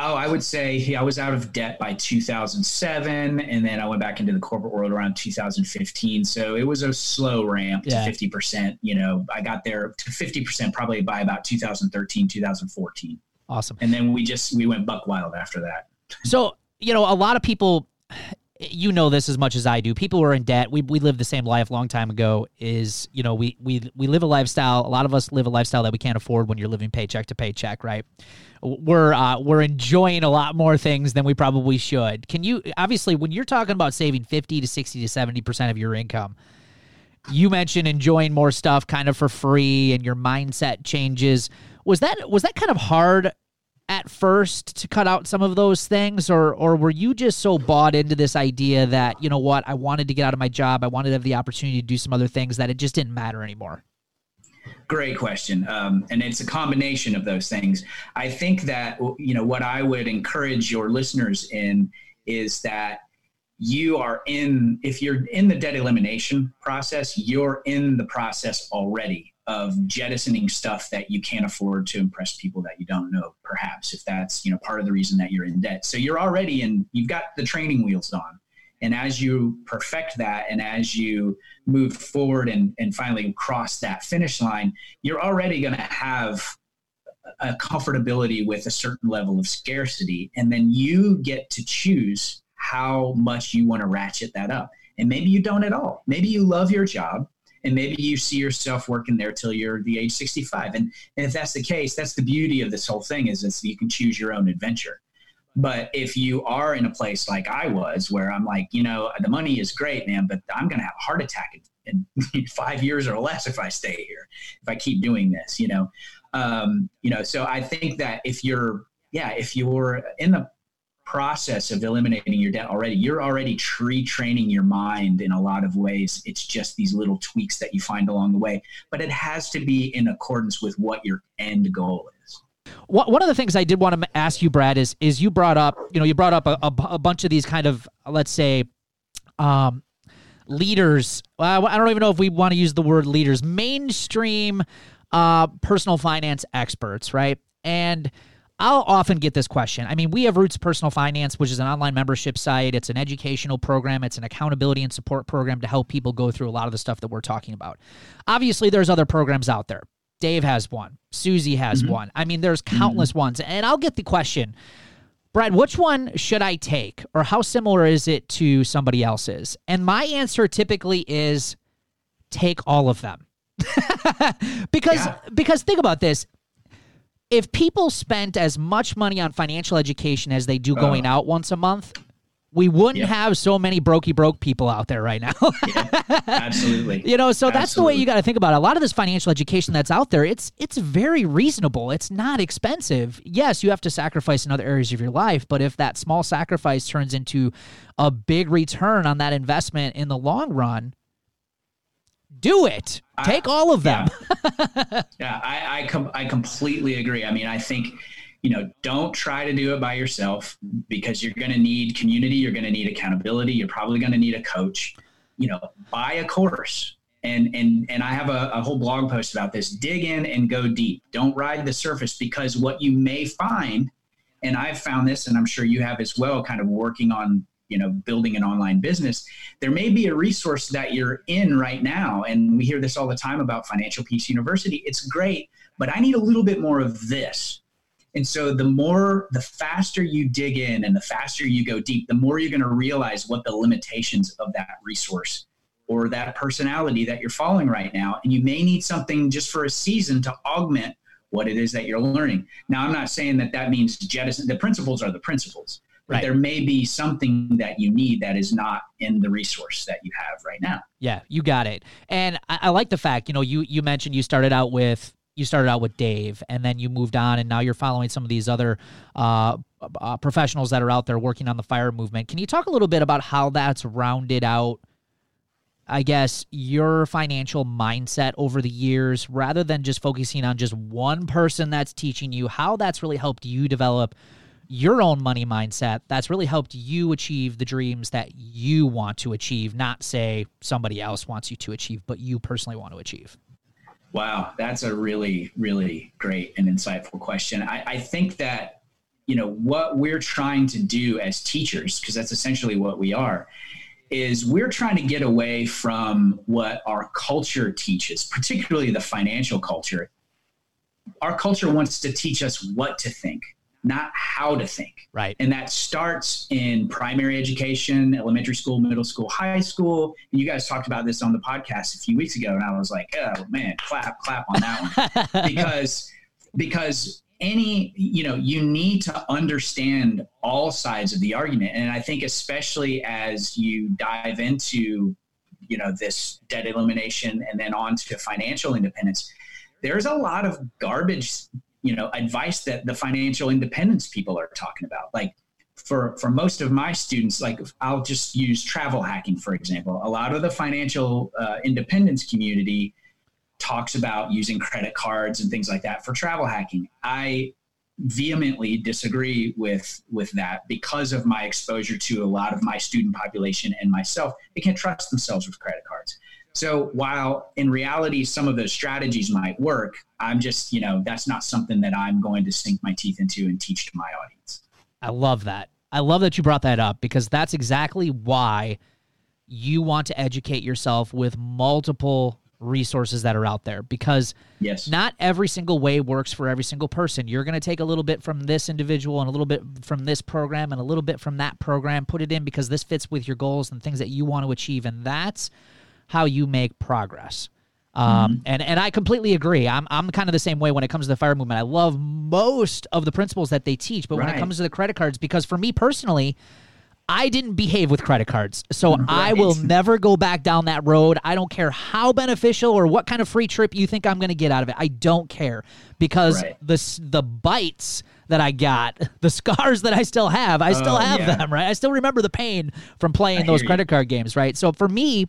Oh, I would say I was out of debt by 2007, and then I went back into the corporate world around 2015. So it was a slow ramp yeah. to 50%. You know, I got there to 50% probably by about 2013, 2014. Awesome. And then we just we went buck wild after that. So you know, a lot of people you know this as much as I do. People are in debt. We we lived the same life a long time ago. Is you know we we we live a lifestyle. A lot of us live a lifestyle that we can't afford when you're living paycheck to paycheck, right? We're uh, we're enjoying a lot more things than we probably should. Can you obviously when you're talking about saving fifty to sixty to seventy percent of your income? You mentioned enjoying more stuff kind of for free, and your mindset changes. Was that was that kind of hard at first to cut out some of those things or or were you just so bought into this idea that you know what I wanted to get out of my job I wanted to have the opportunity to do some other things that it just didn't matter anymore Great question. Um, and it's a combination of those things. I think that, you know, what I would encourage your listeners in is that you are in if you're in the debt elimination process you're in the process already of jettisoning stuff that you can't afford to impress people that you don't know perhaps if that's you know part of the reason that you're in debt so you're already in you've got the training wheels on and as you perfect that and as you move forward and, and finally cross that finish line you're already going to have a comfortability with a certain level of scarcity and then you get to choose how much you want to ratchet that up. And maybe you don't at all. Maybe you love your job and maybe you see yourself working there till you're the age 65. And, and if that's the case, that's the beauty of this whole thing is that you can choose your own adventure. But if you are in a place like I was, where I'm like, you know, the money is great, man, but I'm going to have a heart attack in, in five years or less if I stay here, if I keep doing this, you know, um, you know. So I think that if you're, yeah, if you're in the process of eliminating your debt already. You're already tree training your mind in a lot of ways. It's just these little tweaks that you find along the way, but it has to be in accordance with what your end goal is. One of the things I did want to ask you, Brad, is is you brought up, you know, you brought up a, a, a bunch of these kind of, let's say, um, leaders. I don't even know if we want to use the word leaders, mainstream uh, personal finance experts, right? And I'll often get this question. I mean, we have Roots Personal Finance, which is an online membership site. It's an educational program, it's an accountability and support program to help people go through a lot of the stuff that we're talking about. Obviously, there's other programs out there. Dave has one, Suze has mm-hmm. one. I mean, there's countless mm-hmm. ones. And I'll get the question Brad, which one should I take, or how similar is it to somebody else's? And my answer typically is take all of them. because yeah. because think about this if people spent as much money on financial education as they do going uh, out once a month, we wouldn't yeah. have so many brokey broke people out there right now. yeah, absolutely. You know, so absolutely. that's the way you got to think about it. A lot of this financial education that's out there, it's it's very reasonable. It's not expensive. Yes, you have to sacrifice in other areas of your life, but if that small sacrifice turns into a big return on that investment in the long run, do it. Take I, all of them. Yeah, yeah I I, com- I completely agree. I mean, I think you know, don't try to do it by yourself because you're going to need community. You're going to need accountability. You're probably going to need a coach. You know, buy a course. And and and I have a, a whole blog post about this. Dig in and go deep. Don't ride the surface because what you may find, and I've found this, and I'm sure you have as well, kind of working on you know building an online business there may be a resource that you're in right now. And we hear this all the time about financial peace university. It's great but i need a little bit more of this. And so the more the faster you dig in and the faster you go deep the more you're going to realize what the limitations of that resource or that personality that you're following right now. And you may need something just for a season to augment what it is that you're learning. Now i'm not saying that that means jettison the principles are the principles but right. there may be something that you need that is not in the resource that you have right now. Yeah, you got it. And I, I like the fact, you know, you you mentioned you started out with you started out with Dave, and then you moved on, and now you're following some of these other uh, uh, professionals that are out there working on the fire movement. Can you talk a little bit about how that's rounded out? I guess your financial mindset over the years, rather than just focusing on just one person that's teaching you, how that's really helped you develop your own money mindset that's really helped you achieve the dreams that you want to achieve, not say somebody else wants you to achieve, but you personally want to achieve? Wow, that's a really, really great and insightful question. I, I think that, you know, what we're trying to do as teachers, because that's essentially what we are, is we're trying to get away from what our culture teaches, particularly the financial culture. Our culture wants to teach us what to think not how to think. Right. And that starts in primary education, elementary school, middle school, high school. And you guys talked about this on the podcast a few weeks ago, and I was like, oh man, clap, clap on that one. because because any, you know, you need to understand all sides of the argument. And I think especially as you dive into, you know, this debt elimination and then on to financial independence, there's a lot of garbage you know advice that the financial independence people are talking about. Like for for most of my students like i'll just use travel hacking for example. A lot of the financial uh, independence community talks about using credit cards and things like that for travel hacking. I vehemently disagree with with that because of my exposure to a lot of my student population and myself. They can't trust themselves with credit cards so while in reality some of those strategies might work i'm just you know that's not something that i'm going to sink my teeth into and teach to my audience. I love that. I love that you brought that up because that's exactly why you want to educate yourself with multiple resources that are out there because yes. not every single way works for every single person. You're going to take a little bit from this individual and a little bit from this program and a little bit from that program put it in because this fits with your goals and things that you want to achieve. And that's how you make progress um, mm-hmm. and and I completely agree. I'm I'm kind of the same way when it comes to the fire movement. I love most of the principles that they teach, but right. when it comes to the credit cards, because for me personally, I didn't behave with credit cards. So right. I will never go back down that road. I don't care how beneficial or what kind of free trip you think I'm going to get out of it. I don't care because right. the the bites that I got, the scars that I still have, I still oh, have yeah. them, right? I still remember the pain from playing I those credit card games, right? So for me,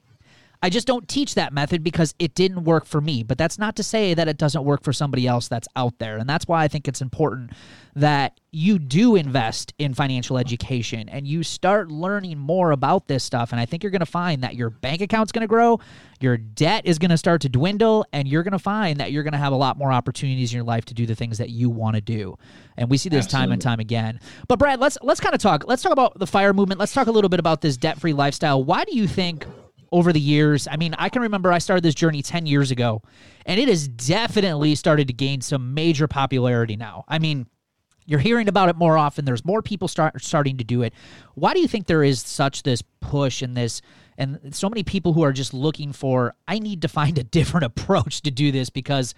I just don't teach that method because it didn't work for me. But that's not to say that it doesn't work for somebody else that's out there. And that's why I think it's important that you do invest in financial education and you start learning more about this stuff. And I think you're going to find that your bank account's going to grow, your debt is going to start to dwindle, and you're going to find that you're going to have a lot more opportunities in your life to do the things that you want to do. And we see this Absolutely. time and time again. But Brad, let's let's kind of talk. Let's talk about the fire movement. Let's talk a little bit about this debt-free lifestyle. Why do you think over the years. I mean, I can remember I started this journey 10 years ago, and it has definitely started to gain some major popularity now. I mean, you're hearing about it more often. There's more people start starting to do it. Why do you think there is such this push and this and so many people who are just looking for I need to find a different approach to do this because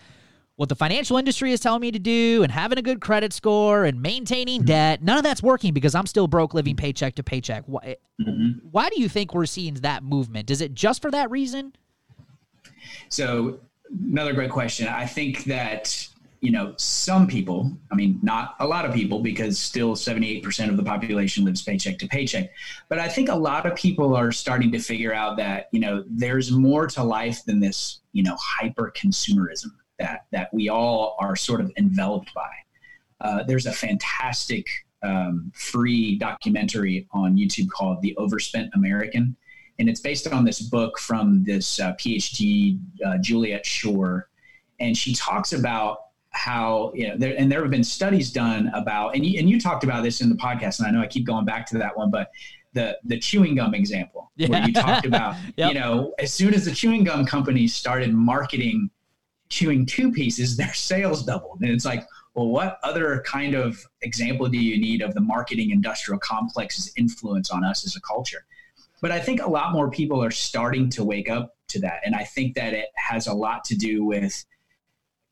what the financial industry is telling me to do and having a good credit score and maintaining mm-hmm. debt, none of that's working because I'm still broke living paycheck to paycheck. Why, mm-hmm. why do you think we're seeing that movement? Is it just for that reason? So, another great question. I think that you know, some people, I mean, not a lot of people, because still 78% of the population lives paycheck to paycheck. But I think a lot of people are starting to figure out that, you know, there's more to life than this, you know, hyper consumerism that that we all are sort of enveloped by. Uh, there's a fantastic um, free documentary on YouTube called "The Overspent American," and it's based on this book from this uh, PhD uh, Juliet Schor, and she talks about how you know there, and there have been studies done about and you, and you talked about this in the podcast and I know I keep going back to that one but the the chewing gum example yeah. where you talked about yep. you know as soon as the chewing gum companies started marketing chewing two pieces, their sales doubled. And it's like, well, what other kind of example do you need of the marketing industrial complex's influence on us as a culture? But I think a lot more people are starting to wake up to that. And I think that it has a lot to do with,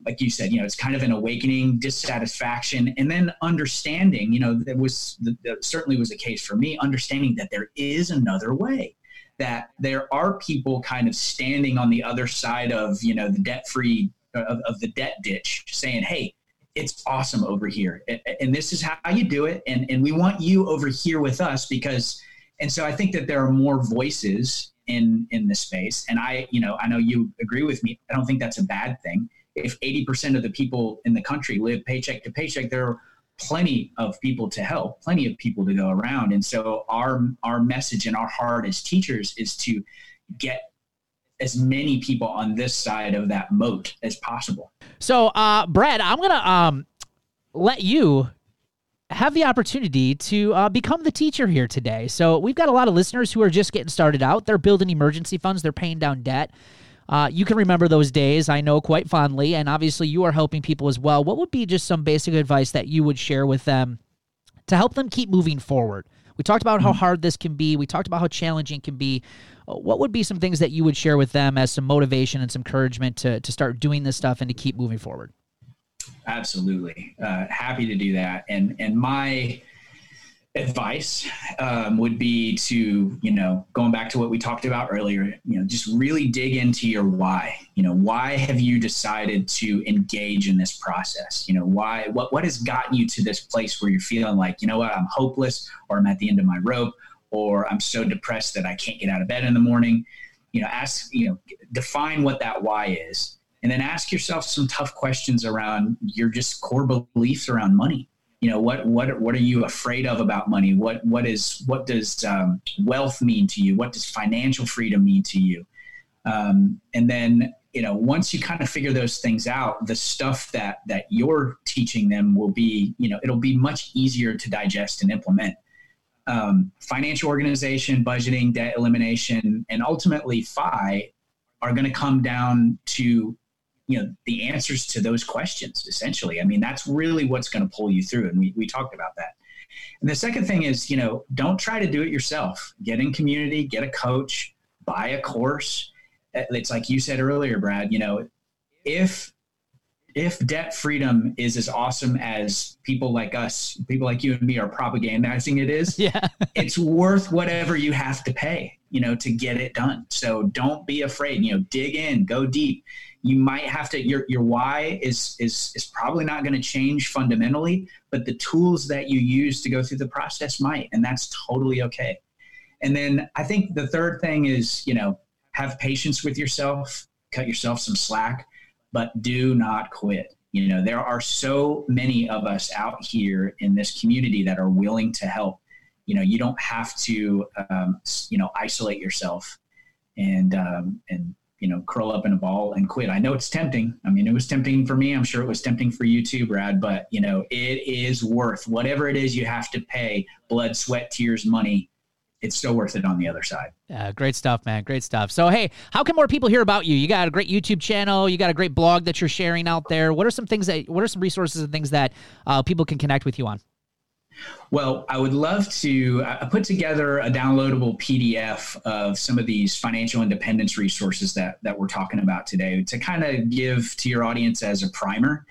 like you said, you know, it's kind of an awakening, dissatisfaction, and then understanding, you know, that was that certainly was a case for me, understanding that there is another way that there are people kind of standing on the other side of you know the debt free of, of, the debt ditch saying hey it's awesome over here and this is how you do it and, and we want you over here with us because and so i think that there are more voices in in the space and i you know i know you agree with me i don't think that's a bad thing. If 80% of the people in the country live paycheck to paycheck there plenty of people to help, plenty of people to go around. And so our our message and our heart as teachers is to get as many people on this side of that moat as possible. So, uh, Brad, I'm gonna um, let you have the opportunity to uh, become the teacher here today. So, we've got a lot of listeners who are just getting started out. They're building emergency funds. They're paying down debt. Uh, you can remember those days, I know, quite fondly, and obviously you are helping people as well. What would be just some basic advice that you would share with them to help them keep moving forward? We talked about how mm-hmm. hard this can be. We talked about how challenging it can be. Uh, what would be some things that you would share with them as some motivation and some encouragement to, to start doing this stuff and to keep moving forward? Absolutely. Uh, happy to do that. And, and my, advice um, would be to you know going back to what we talked about earlier you know just really dig into your why. You know why have you decided to engage in this process? You know why what what has gotten you to this place where you're feeling like you know what i'm hopeless or i'm at the end of my rope or i'm so depressed that i can't get out of bed in the morning? You know ask you know define what that why is and then ask yourself some tough questions around your just core beliefs around money you know what what what are you afraid of about money? What what is what does um, wealth mean to you? What does financial freedom mean to you? Um, and then you know once you kind of figure those things out the stuff that that you're teaching them will be you know it'll be much easier to digest and implement. Um, financial organization budgeting debt elimination and ultimately fi are going to come down to you know the answers to those questions essentially. I mean that's really what's going to pull you through and we, we talked about that. And the second thing is you know don't try to do it yourself. Get in community get a coach buy a course. Eh, it's like you said earlier brad you know if if debt freedom is as awesome as people like us people like you and me are propagandizing it is yeah. it's worth whatever you have to pay you know to get it done. So don't be afraid you know dig in go deep you might have to your your why is is is probably not going to change fundamentally but the tools that you use to go through the process might and that's totally okay. And then i think the third thing is you know have patience with yourself cut yourself some slack but do not quit. You know there are so many of us out here in this community that are willing to help. You know you don't have to um, you know isolate yourself and um, and you know, curl up in a ball and quit. I know it's tempting. I mean, it was tempting for me. I'm sure it was tempting for you too, Brad, but you know, it is worth whatever it is you have to pay blood, sweat, tears, money. It's still worth it on the other side. Yeah, great stuff, man. Great stuff. So, hey, how can more people hear about you? You got a great YouTube channel. You got a great blog that you're sharing out there. What are some things that, what are some resources and things that uh, people can connect with you on? Well, I would love to uh, put together a downloadable PDF of some of these financial independence resources that, that we're talking about today to kind of give to your audience as a primer.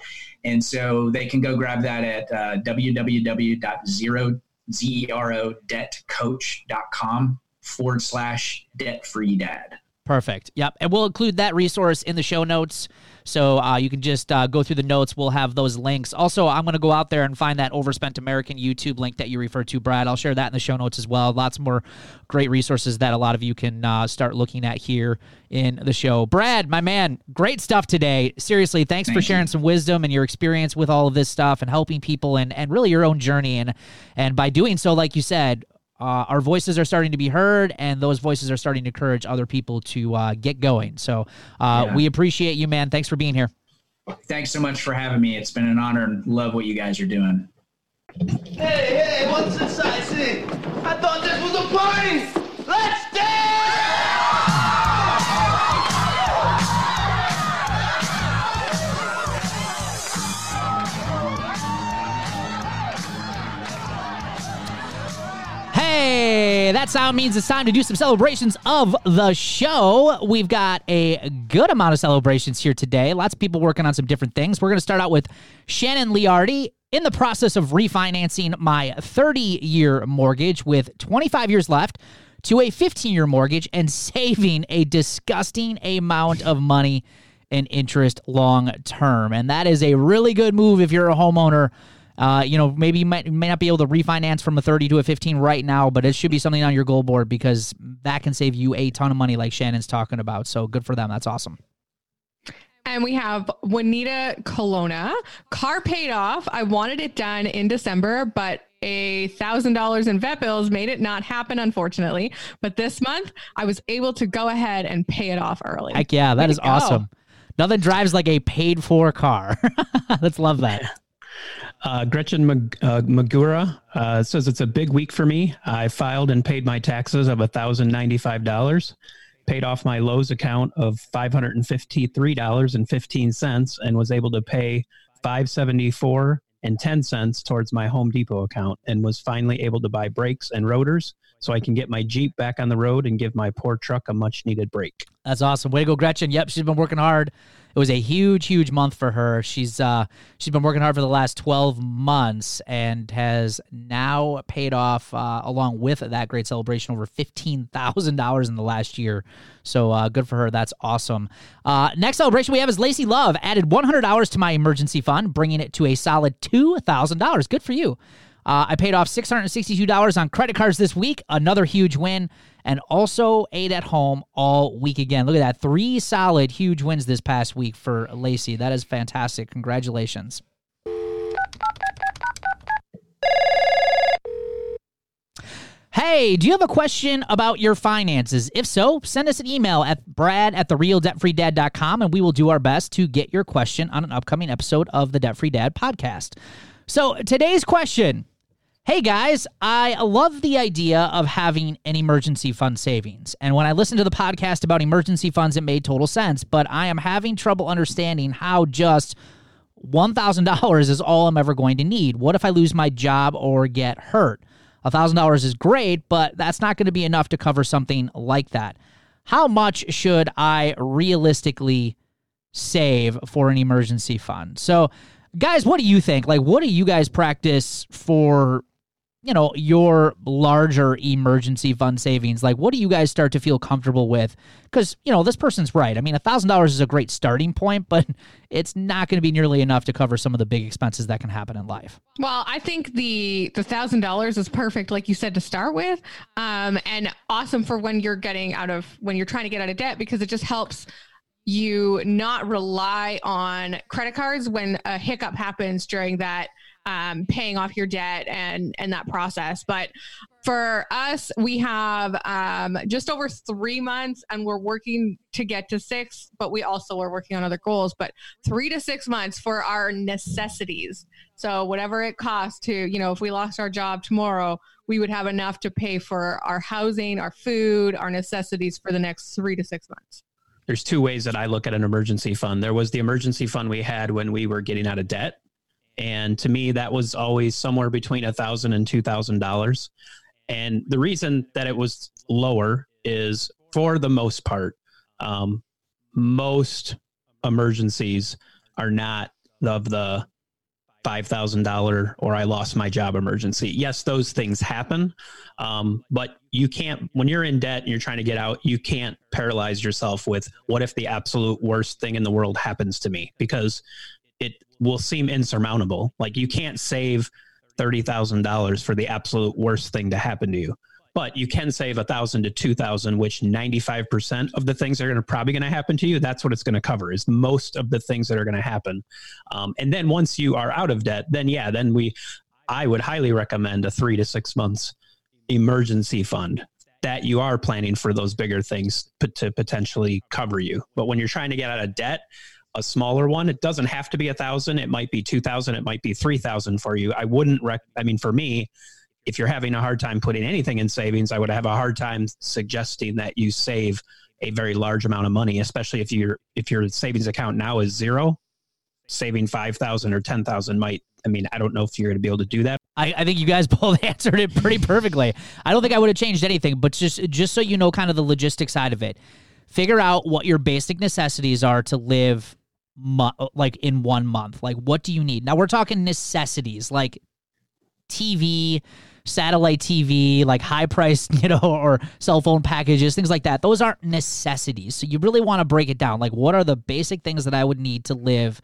And so they can go grab that at uh, www.zerodebtcoach.com forward slash debt free dad. Perfect. Yep. And we'll include that resource in the show notes. So uh, you can just uh, go through the notes. We'll have those links. Also, I'm going to go out there and find that Overspent American YouTube link that you referred to, Brad. I'll share that in the show notes as well. Lots more great resources that a lot of you can uh, start looking at here in the show. Brad, my man, great stuff today. Seriously, thanks Thank for sharing you. some wisdom and your experience with all of this stuff and helping people and, and really your own journey. And, and by doing so, like you said, uh, our voices are starting to be heard, and those voices are starting to encourage other people to uh, get going. So uh, yeah. we appreciate you, man. Thanks for being here. Thanks so much for having me. It's been an honor and love what you guys are doing. Hey, hey, what's this I see? I thought this was a party. Let's dance! That sound means it's time to do some celebrations of the show. We've got a good amount of celebrations here today. Lots of people working on some different things. We're going to start out with Shannon Liardi in the process of refinancing my 30 year mortgage with 25 years left to a 15 year mortgage and saving a disgusting amount of money and interest long term. And that is a really good move if you're a homeowner uh, you know, maybe you might you may not be able to refinance from a 30 to a 15 right now, but it should be something on your goal board because that can save you a ton of money, like Shannon's talking about. So good for them. That's awesome. And we have Juanita Colonna. Car paid off. I wanted it done in December, but a thousand dollars in vet bills made it not happen, unfortunately. But this month, I was able to go ahead and pay it off early. Heck yeah, that Way is awesome. Nothing drives like a paid for car. Let's love that. Uh, Gretchen Mag- uh, Magura uh, says it's a big week for me. I filed and paid my taxes of $1,095, paid off my Lowe's account of $553.15, and was able to pay 574 and 10 cents towards my Home Depot account, and was finally able to buy brakes and rotors so I can get my Jeep back on the road and give my poor truck a much needed break. That's awesome. Way to go, Gretchen. Yep, she's been working hard it was a huge, huge month for her. She's uh, she's been working hard for the last twelve months and has now paid off, uh, along with that great celebration, over fifteen thousand dollars in the last year. So uh, good for her. That's awesome. Uh, next celebration we have is Lacey Love added one hundred dollars to my emergency fund, bringing it to a solid two thousand dollars. Good for you. Uh, I paid off $662 on credit cards this week, another huge win, and also ate at home all week again. Look at that. Three solid, huge wins this past week for Lacey. That is fantastic. Congratulations. Hey, do you have a question about your finances? If so, send us an email at brad at com, and we will do our best to get your question on an upcoming episode of the Debt Free Dad podcast. So today's question Hey guys, I love the idea of having an emergency fund savings. And when I listened to the podcast about emergency funds, it made total sense. But I am having trouble understanding how just $1,000 is all I'm ever going to need. What if I lose my job or get hurt? $1,000 is great, but that's not going to be enough to cover something like that. How much should I realistically save for an emergency fund? So, guys, what do you think? Like, what do you guys practice for you know, your larger emergency fund savings, like what do you guys start to feel comfortable with? Because, you know, this person's right. I mean, $1,000 is a great starting point, but it's not going to be nearly enough to cover some of the big expenses that can happen in life. Well, I think the the thousand dollars is perfect, like you said, to start with, um, and awesome for when you're getting out of when you're trying to get out of debt because it just helps you not rely on credit cards when a hiccup happens during that um, paying off your debt and and that process. But for us, we have um, just over three months, and we're working to get to six. But we also are working on other goals. But three to six months for our necessities. So whatever it costs to, you know, if we lost our job tomorrow, we would have enough to pay for our housing, our food, our necessities for the next three to six months there's two ways that I look at an emergency fund. There was the emergency fund we had when we were getting out of debt. And to me, that was always somewhere between a thousand and two thousand dollars. And the reason that it was lower is for the most part, um, most emergencies are not of the $5,000 or I lost my job emergency. Yes, those things happen. Um, but you can't, when you're in debt and you're trying to get out, you can't paralyze yourself with what if the absolute worst thing in the world happens to me? Because it will seem insurmountable. Like you can't save $30,000 for the absolute worst thing to happen to you but you can save a thousand to two thousand, which 95% of the things that are going to probably going to happen to you, that's what it's going to cover is most of the things that are going to happen. Um, and then once you are out of debt, then yeah, then we, I would highly recommend a three to six months emergency fund that you are planning for those bigger things to potentially cover you. But when you're trying to get out of debt, a smaller one, it doesn't have to be a thousand. It might be 2000. It might be 3000 for you. I wouldn't rec, I mean, for me, if you're having a hard time putting anything in savings, I would have a hard time suggesting that you save a very large amount of money, especially if your if your savings account now is zero. Saving five thousand or ten thousand might. I mean, I don't know if you're going to be able to do that. I, I think you guys both answered it pretty perfectly. I don't think I would have changed anything, but just just so you know, kind of the logistic side of it. Figure out what your basic necessities are to live Mo- like in one month. Like, what do you need? Now we're talking necessities like TV, satellite TV, like high priced, you know, or cell phone packages, things like that. Those aren't necessities. So you really want to break it down. Like, what are the basic things that I would need to live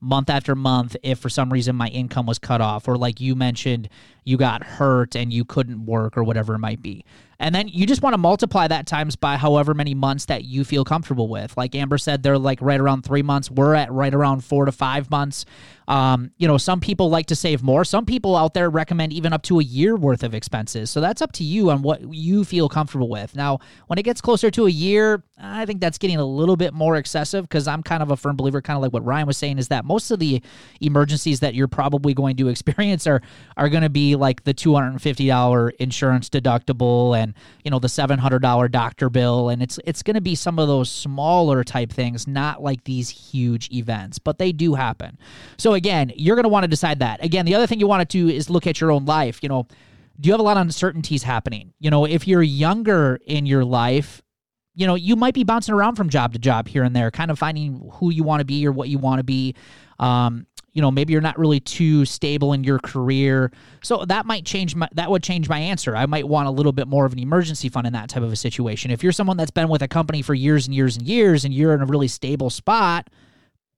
month after month if for some reason my income was cut off? Or like you mentioned, you got hurt and you couldn't work or whatever it might be. And then you just want to multiply that times by however many months that you feel comfortable with. Like Amber said, they're like right around three months. We're at right around four to five months. Um, you know, some people like to save more. Some people out there recommend even up to a year worth of expenses. So that's up to you on what you feel comfortable with. Now, when it gets closer to a year, I think that's getting a little bit more excessive because I'm kind of a firm believer, kind of like what Ryan was saying, is that most of the emergencies that you're probably going to experience are are going to like the $250 insurance deductible and you know the $700 doctor bill. And it's it's going to be some of those smaller type things not like these huge events but they do happen. So again you're going to want to decide that. Again the other thing you want to do is look at your own life. You know do you have a lot of uncertainties happening? You know if you're younger in your life you know you might be bouncing around from job to job here and there kind of finding who you want to be or what you want to be. Um, you know maybe you're not really too stable in your career. So that might change my that would change my answer. I might want a little bit more of an emergency fund in that type of a situation. If you're someone that's been with a company for years and years and years and you're in a really stable spot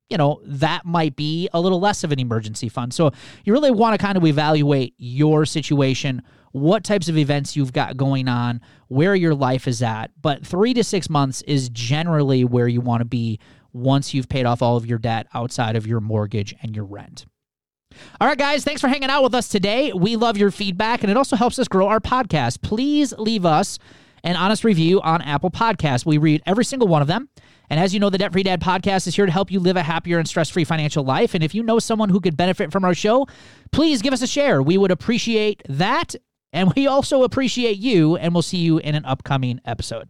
you know that might be a little less of an emergency fund. So you really want to kind of evaluate your situation what types of events you've got going on where your life is at. But 3 to 6 months is generally where you want to be once you've paid off all of your debt outside of your mortgage and your rent. All right, guys, thanks for hanging out with us today. We love your feedback, and it also helps us grow our podcast. Please leave us an honest review on Apple Podcasts. We read every single one of them. And as you know, the Debt Free Dad podcast is here to help you live a happier and stress free financial life. And if you know someone who could benefit from our show, please give us a share. We would appreciate that. And we also appreciate you. And we'll see you in an upcoming episode.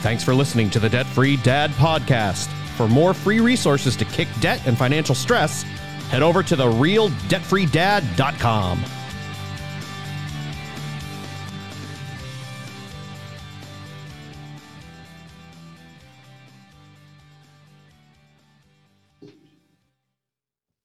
Thanks for listening to the Debt Free Dad podcast. For more free resources to kick debt and financial stress, head over to therealdebtfreedad.com.